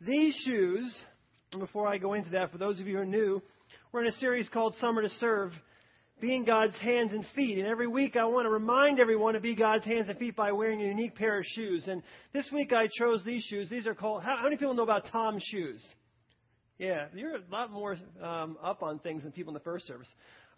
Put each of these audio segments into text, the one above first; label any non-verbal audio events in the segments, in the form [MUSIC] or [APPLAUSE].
These shoes, and before I go into that, for those of you who are new, we're in a series called Summer to Serve, being God's hands and feet. And every week I want to remind everyone to be God's hands and feet by wearing a unique pair of shoes. And this week I chose these shoes. These are called, how, how many people know about Tom's shoes? Yeah, you're a lot more um, up on things than people in the first service.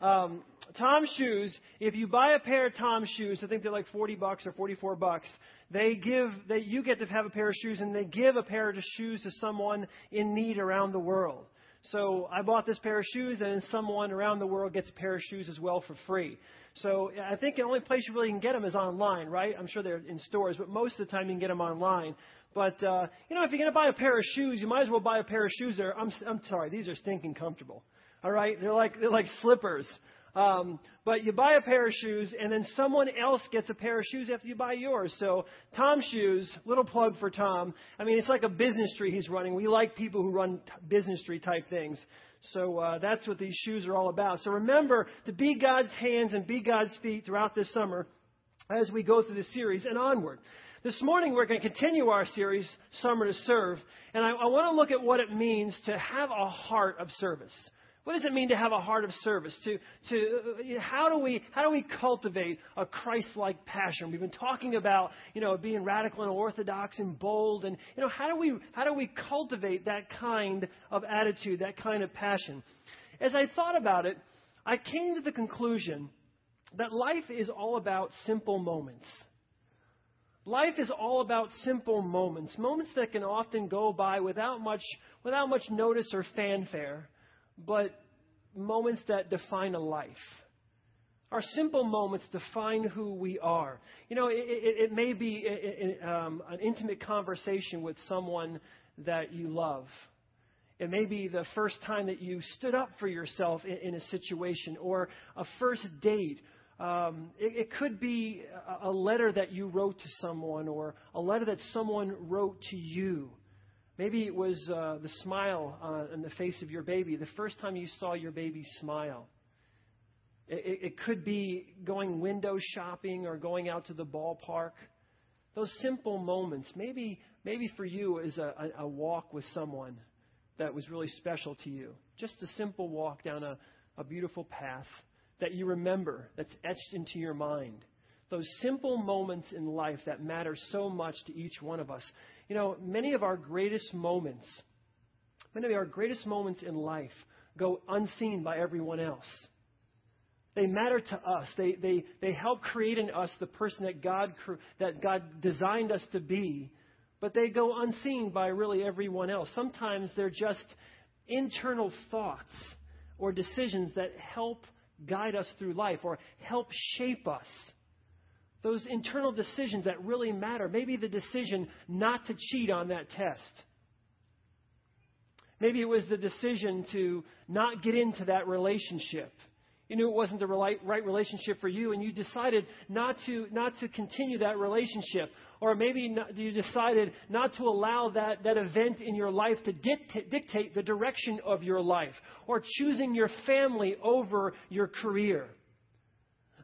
Um, Tom's shoes, if you buy a pair of Tom's shoes, I think they're like 40 bucks or 44 bucks, they give, that you get to have a pair of shoes and they give a pair of shoes to someone in need around the world. So I bought this pair of shoes, and someone around the world gets a pair of shoes as well for free. So I think the only place you really can get them is online, right? I'm sure they're in stores, but most of the time you can get them online. But uh, you know, if you're going to buy a pair of shoes, you might as well buy a pair of shoes that are. I'm, I'm sorry, these are stinking comfortable. All right, they're like they're like slippers. Um, but you buy a pair of shoes, and then someone else gets a pair of shoes after you buy yours. So Tom's shoes, little plug for Tom. I mean, it's like a business tree he's running. We like people who run business tree type things. So uh, that's what these shoes are all about. So remember to be God's hands and be God's feet throughout this summer as we go through this series and onward. This morning we're going to continue our series, Summer to Serve, and I, I want to look at what it means to have a heart of service. What does it mean to have a heart of service? To, to, uh, how, do we, how do we cultivate a Christ like passion? We've been talking about you know, being radical and orthodox and bold. And you know, how, do we, how do we cultivate that kind of attitude, that kind of passion? As I thought about it, I came to the conclusion that life is all about simple moments. Life is all about simple moments, moments that can often go by without much, without much notice or fanfare but moments that define a life. Our simple moments define who we are. You know, it, it, it may be um, an intimate conversation with someone that you love. It may be the first time that you stood up for yourself in, in a situation, or a first date. Um, it, it, could be a, a letter that you wrote to someone, or a letter that someone wrote to you. Maybe it was uh, the smile uh, on the face of your baby, the first time you saw your baby smile. It, it could be going window shopping or going out to the ballpark. Those simple moments. Maybe, maybe for you is a, a, a walk with someone that was really special to you. Just a simple walk down a, a beautiful path that you remember, that's etched into your mind. Those simple moments in life that matter so much to each one of us. You know, many of our greatest moments, many of our greatest moments in life go unseen by everyone else. They matter to us. They, they, they help create in us the person that God, that God designed us to be, but they go unseen by really everyone else. Sometimes they're just internal thoughts or decisions that help guide us through life or help shape us those internal decisions that really matter. Maybe the decision not to cheat on that test. Maybe it was the decision to not get into that relationship. You knew it wasn't the right relationship for you, and you decided not to, not to continue that relationship. Or maybe not, you decided not to allow that, that event in your life to dictate, dictate the direction of your life. Or choosing your family over your career.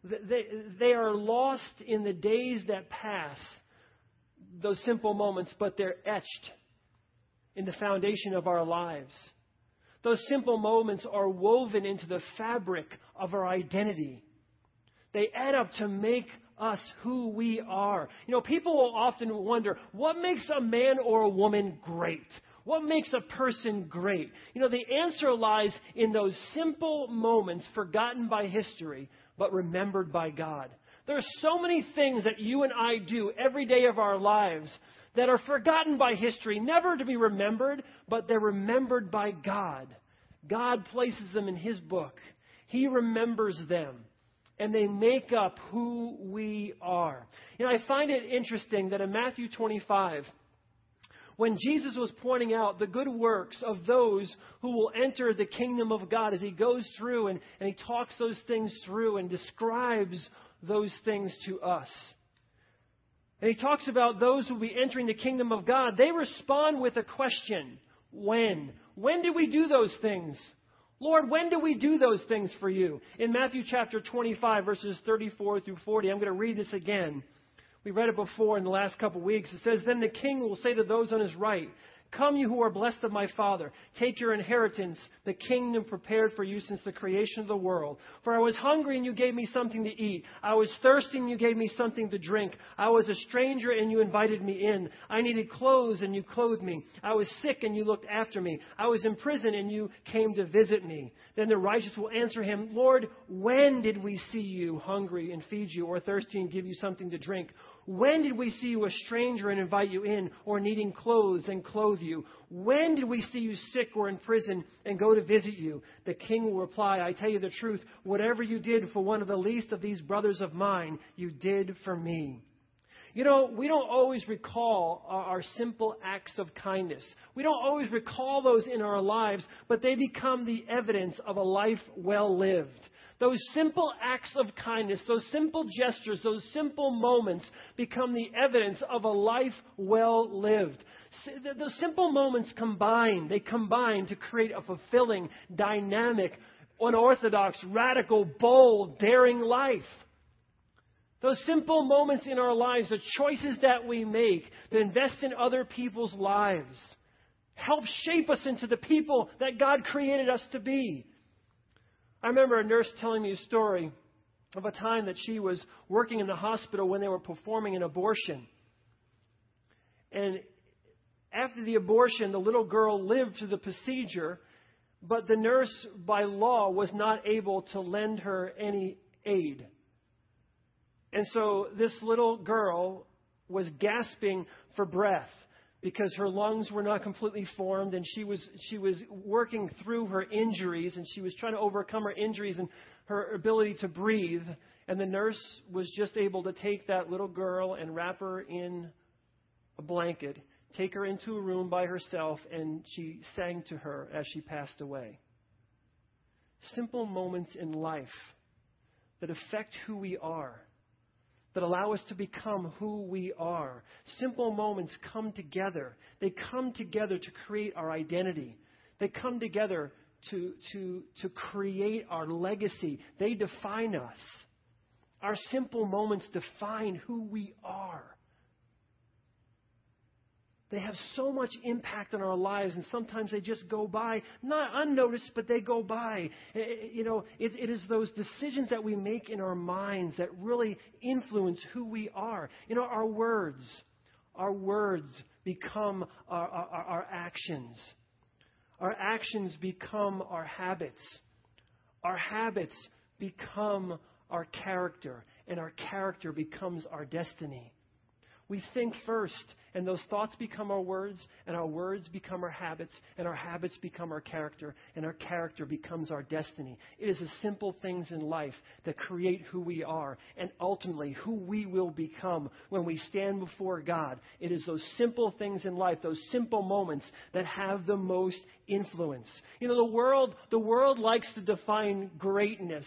They, they are lost in the days that pass, those simple moments, but they're etched in the foundation of our lives. Those simple moments are woven into the fabric of our identity. They add up to make us who we are. You know, people will often wonder what makes a man or a woman great? What makes a person great? You know, the answer lies in those simple moments forgotten by history but remembered by God. There are so many things that you and I do every day of our lives that are forgotten by history, never to be remembered, but they're remembered by God. God places them in His book. He remembers them. And they make up who we are. You know, I find it interesting that in Matthew 25, when Jesus was pointing out the good works of those who will enter the kingdom of God, as he goes through and, and he talks those things through and describes those things to us. And he talks about those who will be entering the kingdom of God. They respond with a question When? When do we do those things? Lord, when do we do those things for you? In Matthew chapter 25, verses 34 through 40, I'm going to read this again. We read it before in the last couple of weeks. It says, Then the king will say to those on his right, Come, you who are blessed of my Father, take your inheritance, the kingdom prepared for you since the creation of the world. For I was hungry, and you gave me something to eat. I was thirsty, and you gave me something to drink. I was a stranger, and you invited me in. I needed clothes, and you clothed me. I was sick, and you looked after me. I was in prison, and you came to visit me. Then the righteous will answer him, Lord, when did we see you hungry and feed you, or thirsty and give you something to drink? When did we see you a stranger and invite you in, or needing clothes and clothe you? When did we see you sick or in prison and go to visit you? The king will reply, I tell you the truth, whatever you did for one of the least of these brothers of mine, you did for me. You know, we don't always recall our, simple acts of kindness. We don't always recall those in our lives, but they become the evidence of a life well lived. Those simple acts of kindness, those simple gestures, those simple moments become the evidence of a life well lived. Those simple moments combine, they combine to create a fulfilling, dynamic, unorthodox, radical, bold, daring life. Those simple moments in our lives, the choices that we make to invest in other people's lives, help shape us into the people that God created us to be. I remember a nurse telling me a story of a time that she was working in the hospital when they were performing an abortion. And after the abortion, the little girl lived through the procedure, but the nurse, by law, was not able to lend her any aid. And so this little girl was gasping for breath because her lungs were not completely formed and she was, she was working through her injuries and she was trying to overcome her injuries and her ability to breathe. And the nurse was just able to take that little girl and wrap her in a blanket, take her into a room by herself, and she sang to her as she passed away. Simple moments in life that affect who we are that allow us to become who we are. Simple moments come together. They come together to create our identity. They come together to, to, to create our legacy. They define us. Our simple moments define who we are. They have so much impact on our lives, and sometimes they just go by, not unnoticed, but they go by. You know, it, it is those decisions that we make in our minds that really influence who we are. You know, our words, our words become our, our, our actions. Our actions become our habits. Our habits become our character, and our character becomes our destiny. We think first, and those thoughts become our words, and our words become our habits, and our habits become our character, and our character becomes our destiny. It is the simple things in life that create who we are, and ultimately who we will become when we stand before God. It is those simple things in life, those simple moments that have the most influence. You know, the world, the world likes to define greatness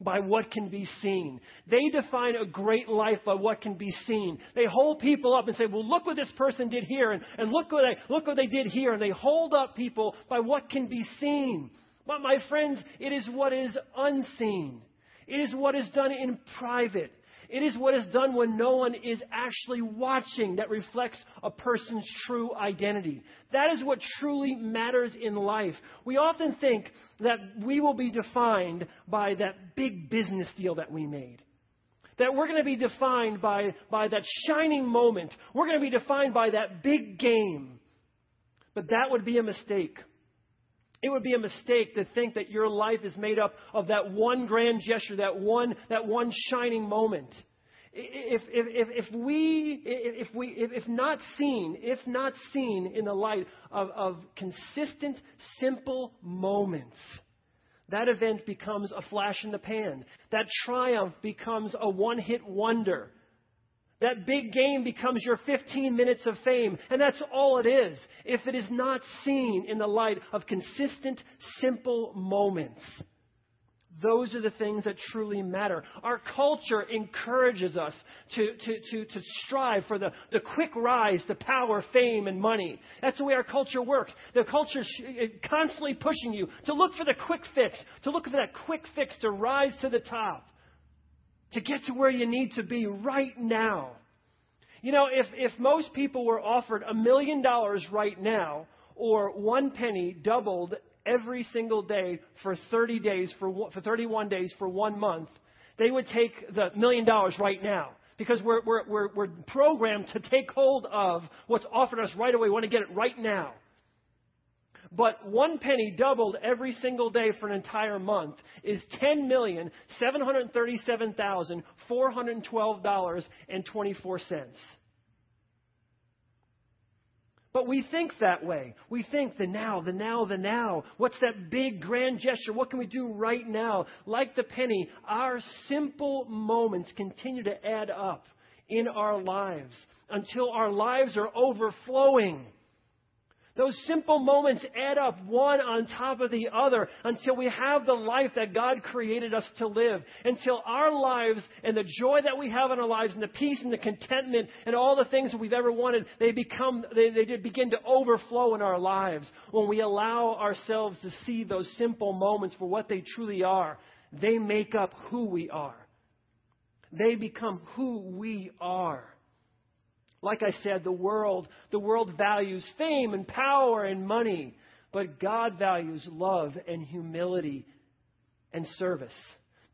by what can be seen. They define a great life by what can be seen. They hold people up and say, well, look what this person did here, and, and look, what they, look what they did here. And they hold up people by what can be seen. But my friends, it is what is unseen. It is what is done in private. It is what is done when no one is actually watching that reflects a person's true identity. That is what truly matters in life. We often think that we will be defined by that big business deal that we made. That we're going to be defined by, by that shining moment. We're going to be defined by that big game. But that would be a mistake. It would be a mistake to think that your life is made up of that one grand gesture, that one, that one shining moment. If, if, if, we, if, we, if, not seen, if not seen in the light of, of consistent, simple moments, that event becomes a flash in the pan. That triumph becomes a one hit wonder. That big game becomes your 15 minutes of fame, and that's all it is if it is not seen in the light of consistent, simple moments. Those are the things that truly matter. Our culture encourages us to, to, to, to strive for the, the quick rise to power, fame, and money. That's the way our culture works. The culture is eh, eh, constantly pushing you to look for the quick fix, to look for that quick fix to rise to the top to get to where you need to be right now. You know, if, if most people were offered a million dollars right now, or one penny doubled every single day for 30 days, for, for 31 days, for one month, they would take the million dollars right now. Because we're, we're, we're, we're programmed to take hold of what's offered us right away. We want to get it right now. But one penny doubled every single day for an entire month is ten million seven hundred thirty-seven thousand four hundred twelve dollars and twenty-four cents. But we think that way. We think the now, the now, the now. What's that big grand gesture? What can we do right now? Like the penny, our simple moments continue to add up in our lives until our lives are overflowing those simple moments add up one on top of the other until we have the life that God created us to live. Until our lives and the joy that we have in our lives and the peace and the contentment and all the things that we've ever wanted, they become, they, they begin to overflow in our lives. When we allow ourselves to see those simple moments for what they truly are, they make up who we are. They become who we are. Like I said, the world, the world values fame and power and money, but God values love and humility and service.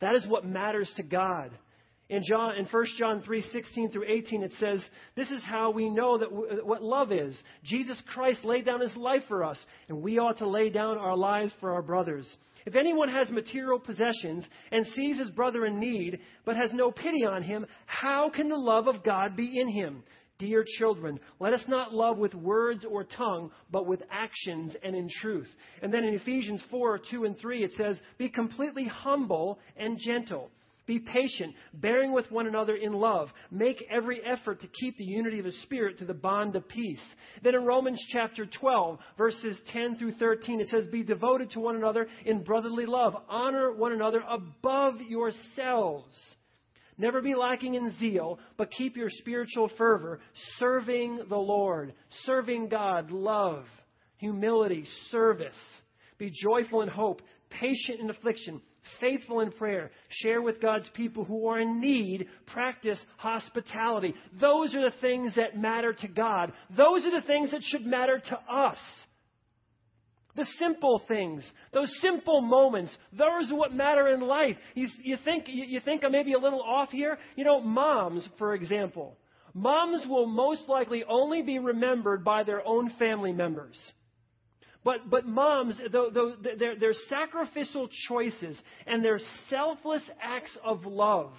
That is what matters to God. In John, in 1 John 3:16 through 18, it says, This is how we know that w- what love is. Jesus Christ laid down his life for us, and we ought to lay down our lives for our brothers. If anyone has material possessions and sees his brother in need, but has no pity on him, how can the love of God be in him? Dear children, let us not love with words or tongue, but with actions and in truth. And then in Ephesians 4 2 and 3, it says, Be completely humble and gentle. Be patient, bearing with one another in love. Make every effort to keep the unity of the Spirit to the bond of peace. Then in Romans chapter 12, verses 10 through 13, it says, Be devoted to one another in brotherly love. Honor one another above yourselves. Never be lacking in zeal, but keep your spiritual fervor, serving the Lord, serving God, love, humility, service. Be joyful in hope, patient in affliction, faithful in prayer. Share with God's people who are in need. Practice hospitality. Those are the things that matter to God. Those are the things that should matter to us. The simple things, those simple moments, those are what matter in life. You, you think, you, you think I'm maybe a little off here? You know, moms, for example. Moms will most likely only be remembered by their own family members. But, but moms, though, though their, their sacrificial choices and their selfless acts of love,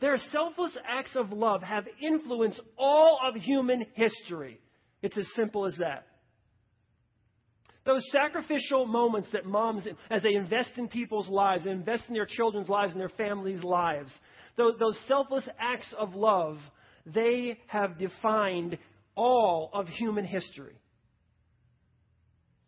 their selfless acts of love have influenced all of human history. It's as simple as that. Those sacrificial moments that moms, as they invest in people's lives, invest in their children's lives and their families' lives, those, those selfless acts of love, they have defined all of human history.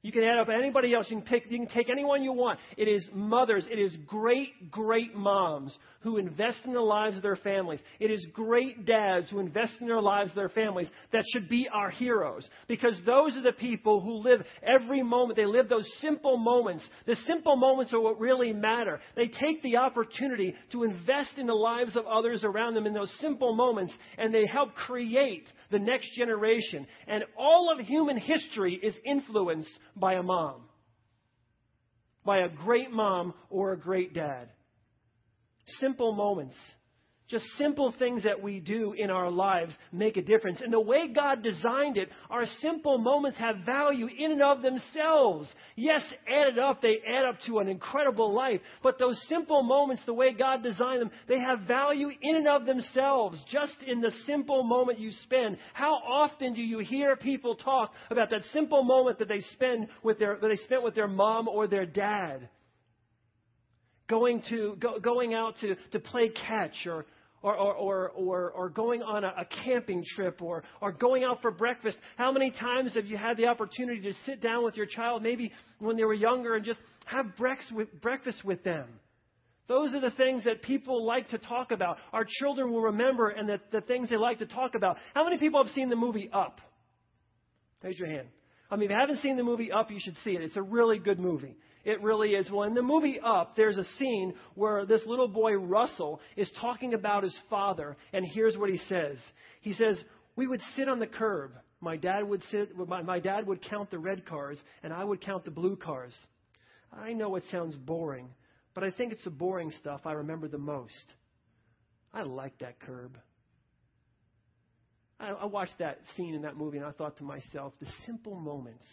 You can add up anybody else. You can, pick, you can take anyone you want. It is mothers. It is great, great moms who invest in the lives of their families. It is great dads who invest in their lives of their families that should be our heroes. Because those are the people who live every moment. They live those simple moments. The simple moments are what really matter. They take the opportunity to invest in the lives of others around them in those simple moments, and they help create the next generation. And all of human history is influenced by a mom, by a great mom or a great dad. Simple moments just simple things that we do in our lives make a difference. And the way God designed it, our simple moments have value in and of themselves. Yes, added up, they add up to an incredible life. But those simple moments, the way God designed them, they have value in and of themselves, just in the simple moment you spend. How often do you hear people talk about that simple moment that they spend with their, that they spent with their mom or their dad? Going to, go, going out to, to play catch or, or, or, or, or, going on a, camping trip or, or going out for breakfast. How many times have you had the opportunity to sit down with your child, maybe when they were younger, and just have breakfast with them? Those are the things that people like to talk about. Our children will remember and the, the things they like to talk about. How many people have seen the movie Up? Raise your hand. I mean, if you haven't seen the movie Up, you should see it. It's a really good movie. It really is. Well, in the movie Up, there's a scene where this little boy, Russell, is talking about his father, and here's what he says. He says, We would sit on the curb. My dad would sit, my, my dad would count the red cars, and I would count the blue cars. I know it sounds boring, but I think it's the boring stuff I remember the most. I like that curb. I, I watched that scene in that movie and I thought to myself, the simple moments.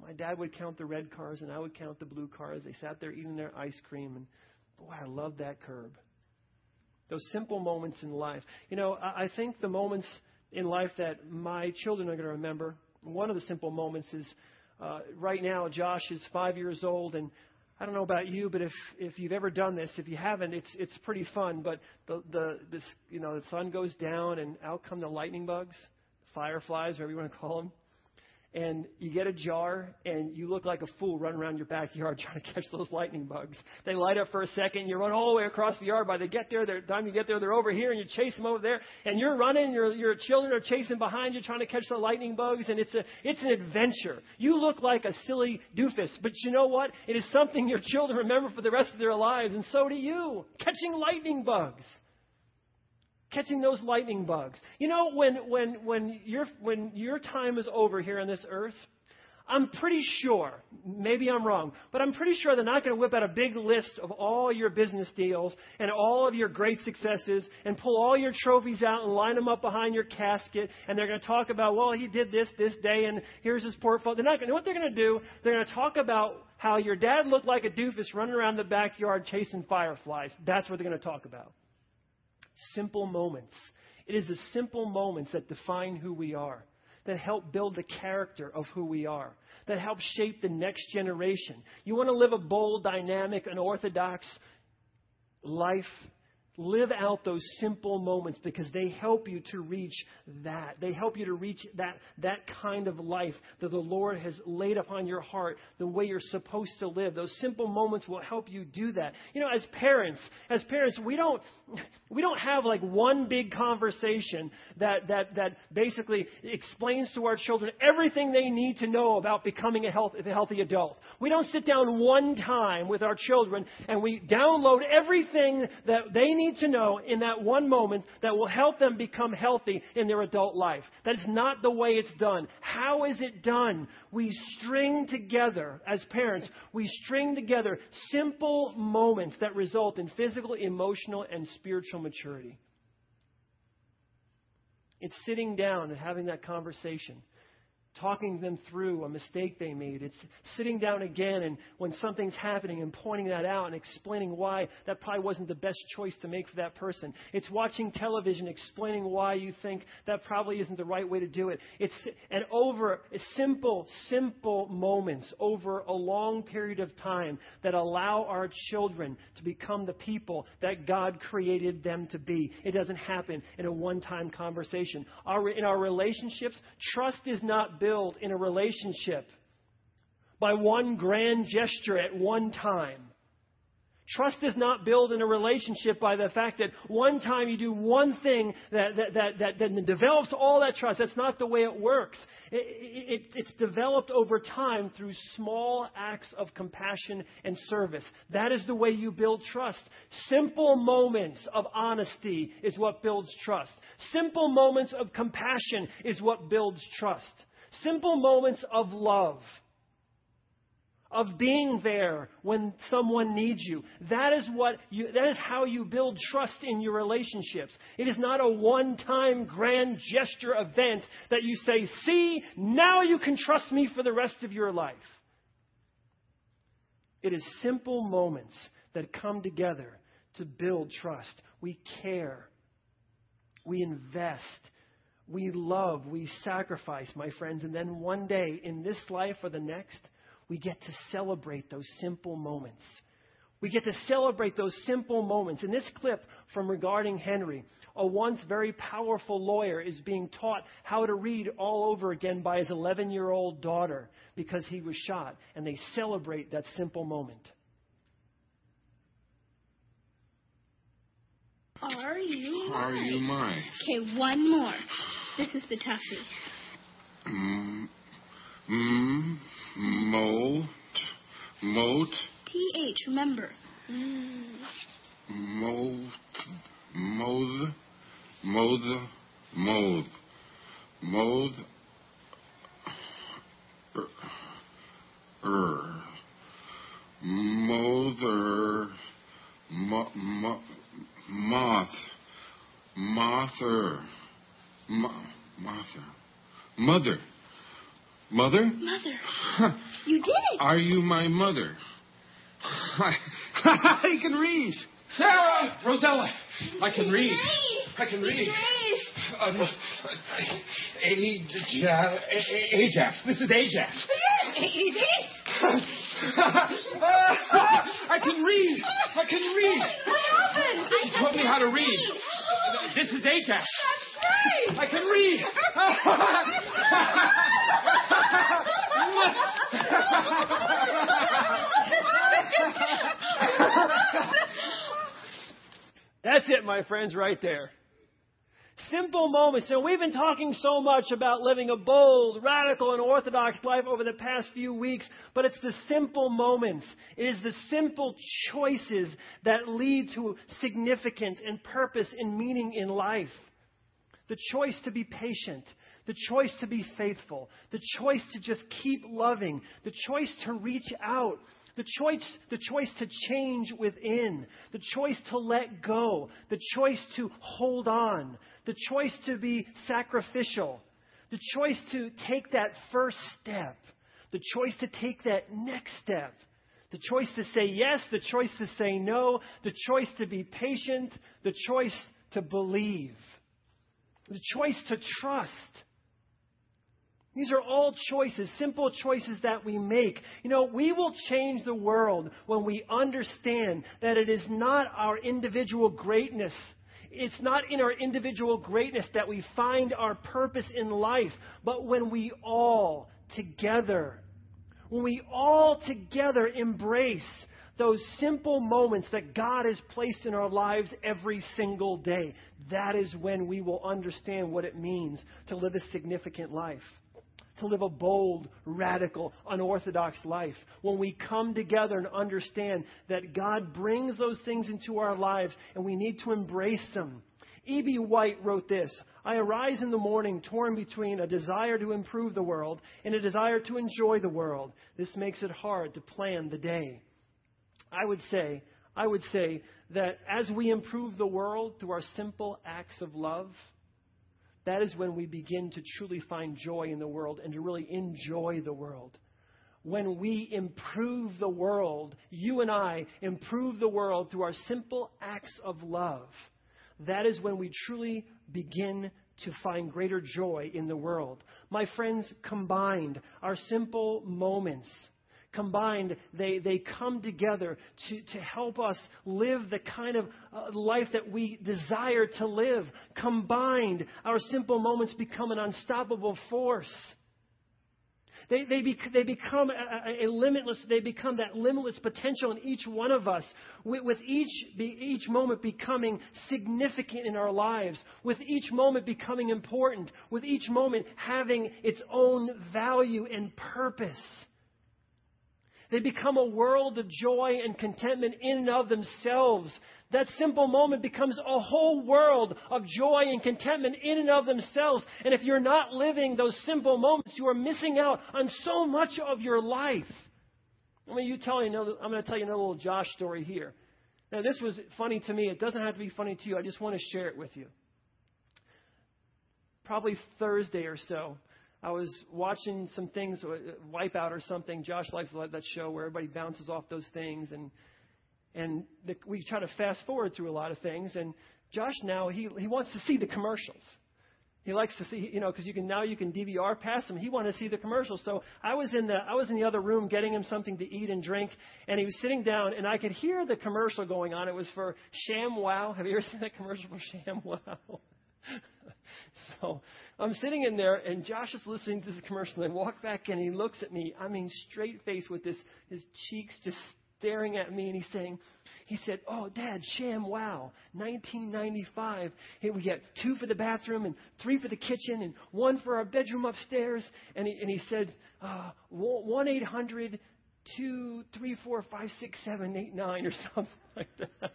My dad would count the red cars and I would count the blue cars. They sat there eating their ice cream and boy, I love that curb. Those simple moments in life. You know, I, I think the moments in life that my children are going to remember, one of the simple moments is uh, right now, Josh is five years old, and I don't know about you, but if if you've ever done this, if you haven't, it's it's pretty fun. But the the this you know the sun goes down and out come the lightning bugs, fireflies, whatever you want to call them, and you get a jar and you look like a fool running around your backyard [LAUGHS] trying to catch those lightning bugs. They light up for a second, you run all the way across the yard. By the get there, the time you get there, they're over here, and you chase them over there, and you're running. Your your children are chasing behind you, trying to catch the lightning bugs, and it's a it's an adventure. You look like a silly doofus, but you know what? It is something your children remember for the rest of their lives, and so do you. Catching lightning bugs catching those lightning bugs. You know, when, when, when, your, when your time is over here on this earth, I'm pretty sure, maybe I'm wrong, but I'm pretty sure they're not going to whip out a big list of all your business deals and all of your great successes and pull all your trophies out and line them up behind your casket. And they're going to talk about, well, he did this this day and here's his portfolio. They're not going to, what they're going to do, they're going to talk about how your dad looked like a doofus running around the backyard chasing fireflies. That's what they're going to talk about simple moments. It is the simple moments that define who we are, that help build the character of who we are, that help shape the next generation. You want to live a bold, dynamic, and orthodox life? Live out those simple moments because they help you to reach that. They help you to reach that, that kind of life that the Lord has laid upon your heart, the way you're supposed to live. Those simple moments will help you do that. You know, as parents, as parents, we don't, we don't have like one big conversation that, that, that basically explains to our children everything they need to know about becoming a, health, a healthy adult. We don't sit down one time with our children and we download everything that they need need to know in that one moment that will help them become healthy in their adult life. That is not the way it's done. How is it done? We string together, as parents, we string together simple moments that result in physical, emotional, and spiritual maturity. It's sitting down and having that conversation talking them through a mistake they made. It's sitting down again and when something's happening and pointing that out and explaining why that probably wasn't the best choice to make for that person. It's watching television explaining why you think that probably isn't the right way to do it. It's and over simple, simple moments over a long period of time that allow our children to become the people that God created them to be. It doesn't happen in a one-time conversation. Our, in our relationships, trust is not built built in a relationship by one grand gesture at one time. Trust is not built in a relationship by the fact that one time you do one thing that, that, that, that, that develops all that trust. That's not the way it works. It, it, it's developed over time through small acts of compassion and service. That is the way you build trust. Simple moments of honesty is what builds trust. Simple moments of compassion is what builds trust. Simple moments of love, of being there when someone needs you. That is what you, that is how you build trust in your relationships. It is not a one-time grand gesture event that you say, "See, now you can trust me for the rest of your life." It is simple moments that come together to build trust. We care. We invest we love, we sacrifice, my friends, and then one day in this life or the next, we get to celebrate those simple moments. We get to celebrate those simple moments. In this clip from Regarding Henry, a once very powerful lawyer is being taught how to read all over again by his 11 year old daughter because he was shot, and they celebrate that simple moment. Are you Are you mine? Okay, one more. This is the toughie. Mm, M, molt, moat, TH, remember. moat, moth, moth, moth, moth, er, er, mother, mo, mo, moth, mother, mo, mother, mother, mother. Mother. You did it. Are you my mother? [LAUGHS] I can read. Sarah, Rosella, I can read. I can read. Um, Ajax, Ajax. This is Ajax. [LAUGHS] It. [LAUGHS] [LAUGHS] I can read. I can read. What happened? She taught me how to read. This is Ajax. That's great. I can read. [LAUGHS] That's it, my friends, right there. Simple moments. And we've been talking so much about living a bold, radical, and orthodox life over the past few weeks, but it's the simple moments. It is the simple choices that lead to significance and purpose and meaning in life. The choice to be patient, the choice to be faithful, the choice to just keep loving, the choice to reach out, the choice, the choice to change within, the choice to let go, the choice to hold on, the choice to be sacrificial, the choice to take that first step, the choice to take that next step, the choice to say yes, the choice to say no, the choice to be patient, the choice to believe, the choice to trust. These are all choices, simple choices that we make. You know, we will change the world when we understand that it is not our individual greatness. It's not in our individual greatness that we find our purpose in life, but when we all together, when we all together embrace those simple moments that God has placed in our lives every single day, that is when we will understand what it means to live a significant life to live a bold, radical, unorthodox life. When we come together and understand that God brings those things into our lives and we need to embrace them. E.B. White wrote this I arise in the morning torn between a desire to improve the world and a desire to enjoy the world. This makes it hard to plan the day. I would say, I would say that as we improve the world through our simple acts of love, that is when we begin to truly find joy in the world and to really enjoy the world. When we improve the world, you and I improve the world through our simple acts of love, that is when we truly begin to find greater joy in the world. My friends, combined, our simple moments, combined, they, they come together to, to help us live the kind of uh, life that we desire to live. Combined, our simple moments become an unstoppable force. They, they, they become a, a, limitless, they become that limitless potential in each one of us, with, with each, be, each moment becoming significant in our lives, with each moment becoming important, with each moment having its own value and purpose. They become a world of joy and contentment in and of themselves. That simple moment becomes a whole world of joy and contentment in and of themselves. And if you're not living those simple moments, you are missing out on so much of your life. I mean, you tell you another, I'm going to tell you another little Josh story here. Now, this was funny to me. It doesn't have to be funny to you. I just want to share it with you. Probably Thursday or so, I was watching some things, uh, Wipeout or something. Josh likes that show where everybody bounces off those things, and and the, we try to fast forward through a lot of things. And Josh now he he wants to see the commercials. He likes to see, you know, because you can now you can DVR past him. He wanted to see the commercials. So I was in the I was in the other room getting him something to eat and drink, and he was sitting down, and I could hear the commercial going on. It was for ShamWow. Have you ever seen that commercial for ShamWow? [LAUGHS] [LAUGHS] so I'm sitting in there, and Josh is listening to this commercial. And I walk back in, and he looks at me. I mean, straight face with this, his cheeks just staring at me and he's saying, he said, Oh, Dad, ShamWow, 1995. Hey, we get two for the bathroom and three for the kitchen and one for our bedroom upstairs. And he, and he said, uh, 1 800 234 568789 or [LAUGHS] something like that.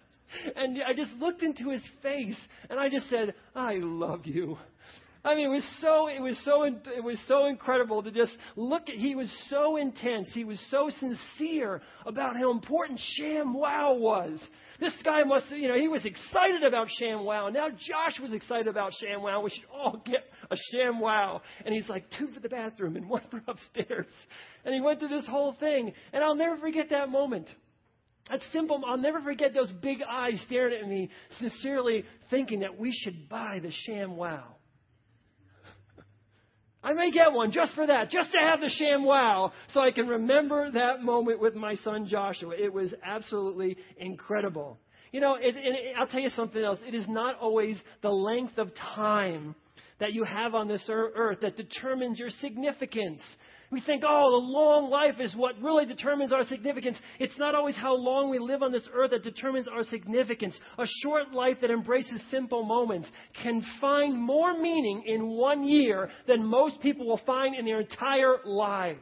And I just looked into his face and I just said, I love you. I mean, it was so it was so it was so incredible to just look at. He was so intense. He was so sincere about how important ShamWow was. This guy must, you know, he was excited about ShamWow. Now Josh was excited about ShamWow. We should all get a ShamWow. And he's like, two for the bathroom and one for upstairs. And he went through this whole thing. And I'll never forget that moment. That's simple. I'll never forget those big eyes staring at me, sincerely thinking that we should buy the ShamWow. I may get one just for that, just to have the sham wow, so I can remember that moment with my son Joshua. It was absolutely incredible. You know, it, it, I'll tell you something else. It is not always the length of time that you have on this earth that determines your significance. We think, oh, the long life is what really determines our significance. It's not always how long we live on this earth that determines our significance. A short life that embraces simple moments can find more meaning in one year than most people will find in their entire lives.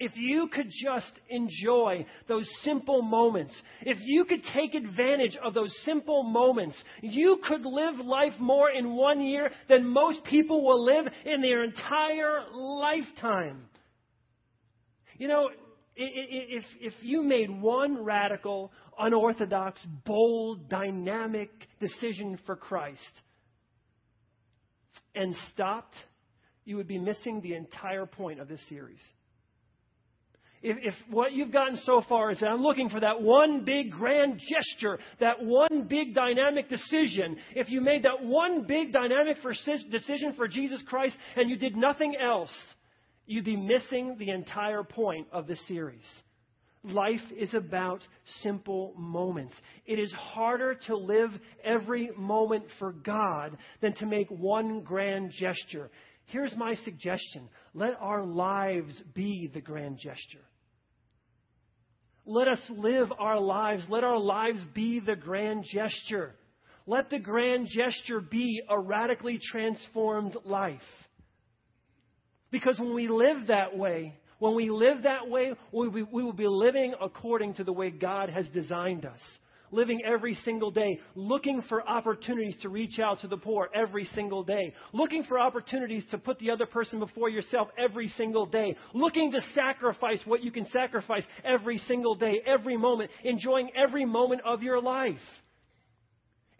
If you could just enjoy those simple moments, if you could take advantage of those simple moments, you could live life more in one year than most people will live in their entire lifetime. You know, if, if you made one radical, unorthodox, bold, dynamic decision for Christ and stopped, you would be missing the entire point of this series. If, if, what you've gotten so far is that I'm looking for that one big grand gesture, that one big dynamic decision, if you made that one big dynamic decision for Jesus Christ and you did nothing else, you'd be missing the entire point of this series. Life is about simple moments. It is harder to live every moment for God than to make one grand gesture. Here's my suggestion let our lives be the grand gesture. Let us live our lives. Let our lives be the grand gesture. Let the grand gesture be a radically transformed life. Because when we live that way, when we live that way, we will be living according to the way God has designed us living every single day, looking for opportunities to reach out to the poor every single day, looking for opportunities to put the other person before yourself every single day, looking to sacrifice what you can sacrifice every single day, every moment, enjoying every moment of your life.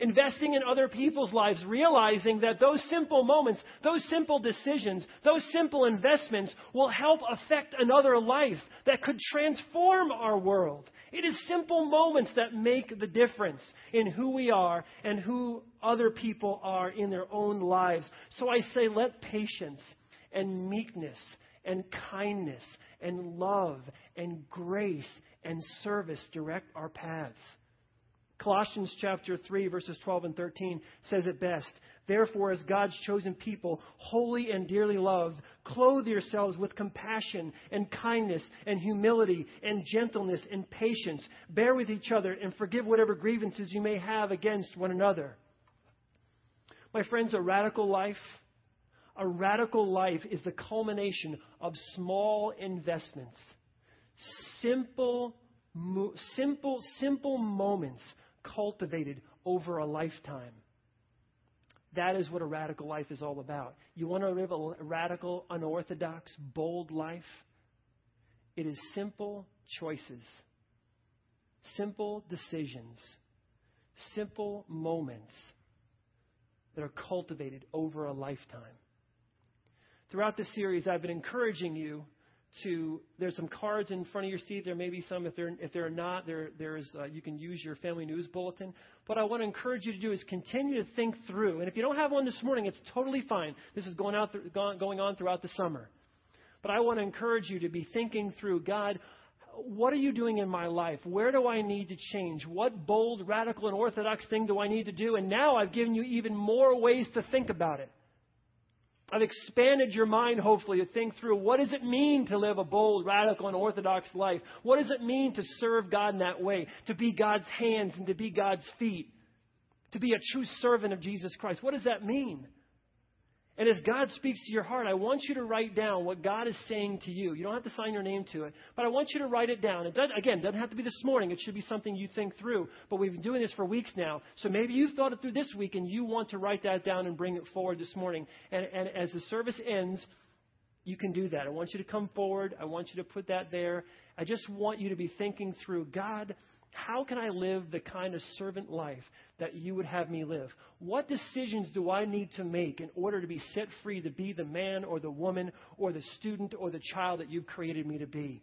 Investing in other people's lives, realizing that those simple moments, those simple decisions, those simple investments will help affect another life that could transform our world. It is simple moments that make the difference in who we are and who other people are in their own lives. So I say, let patience and meekness and kindness and love and grace and service direct our paths. Colossians chapter 3, verses 12 and 13 says it best. Therefore, as God's chosen people, holy and dearly loved, clothe yourselves with compassion and kindness and humility and gentleness and patience. Bear with each other and forgive whatever grievances you may have against one another. My friends, a radical life, a radical life is the culmination of small investments. Simple, simple, simple moments cultivated over a lifetime. That is what a radical life is all about. You want to live a radical, unorthodox, bold life? It is simple choices, simple decisions, simple moments that are cultivated over a lifetime. Throughout this series, I've been encouraging you to there's some cards in front of your seat. There may be some if they're if they're not there there's uh, you can use your family news bulletin. What I want to encourage you to do is continue to think through. And if you don't have one this morning, it's totally fine. This is going out th- going on throughout the summer. But I want to encourage you to be thinking through God. What are you doing in my life? Where do I need to change? What bold, radical, and orthodox thing do I need to do? And now I've given you even more ways to think about it. I've expanded your mind, hopefully, to think through what does it mean to live a bold, radical, and orthodox life? What does it mean to serve God in that way? To be God's hands and to be God's feet? To be a true servant of Jesus Christ? What does that mean? And as God speaks to your heart, I want you to write down what God is saying to you. You don't have to sign your name to it, but I want you to write it down. It does, again, doesn't have to be this morning. It should be something you think through. But we've been doing this for weeks now, so maybe you've thought it through this week and you want to write that down and bring it forward this morning. And, and as the service ends, you can do that. I want you to come forward. I want you to put that there. I just want you to be thinking through God. How can I live the kind of servant life that you would have me live? What decisions do I need to make in order to be set free to be the man or the woman or the student or the child that you've created me to be?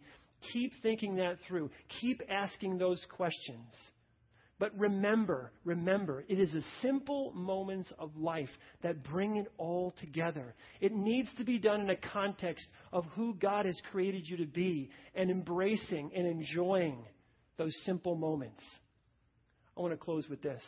Keep thinking that through. Keep asking those questions. But remember, remember, it is the simple moments of life that bring it all together. It needs to be done in a context of who God has created you to be and embracing and enjoying those simple moments. I want to close with this.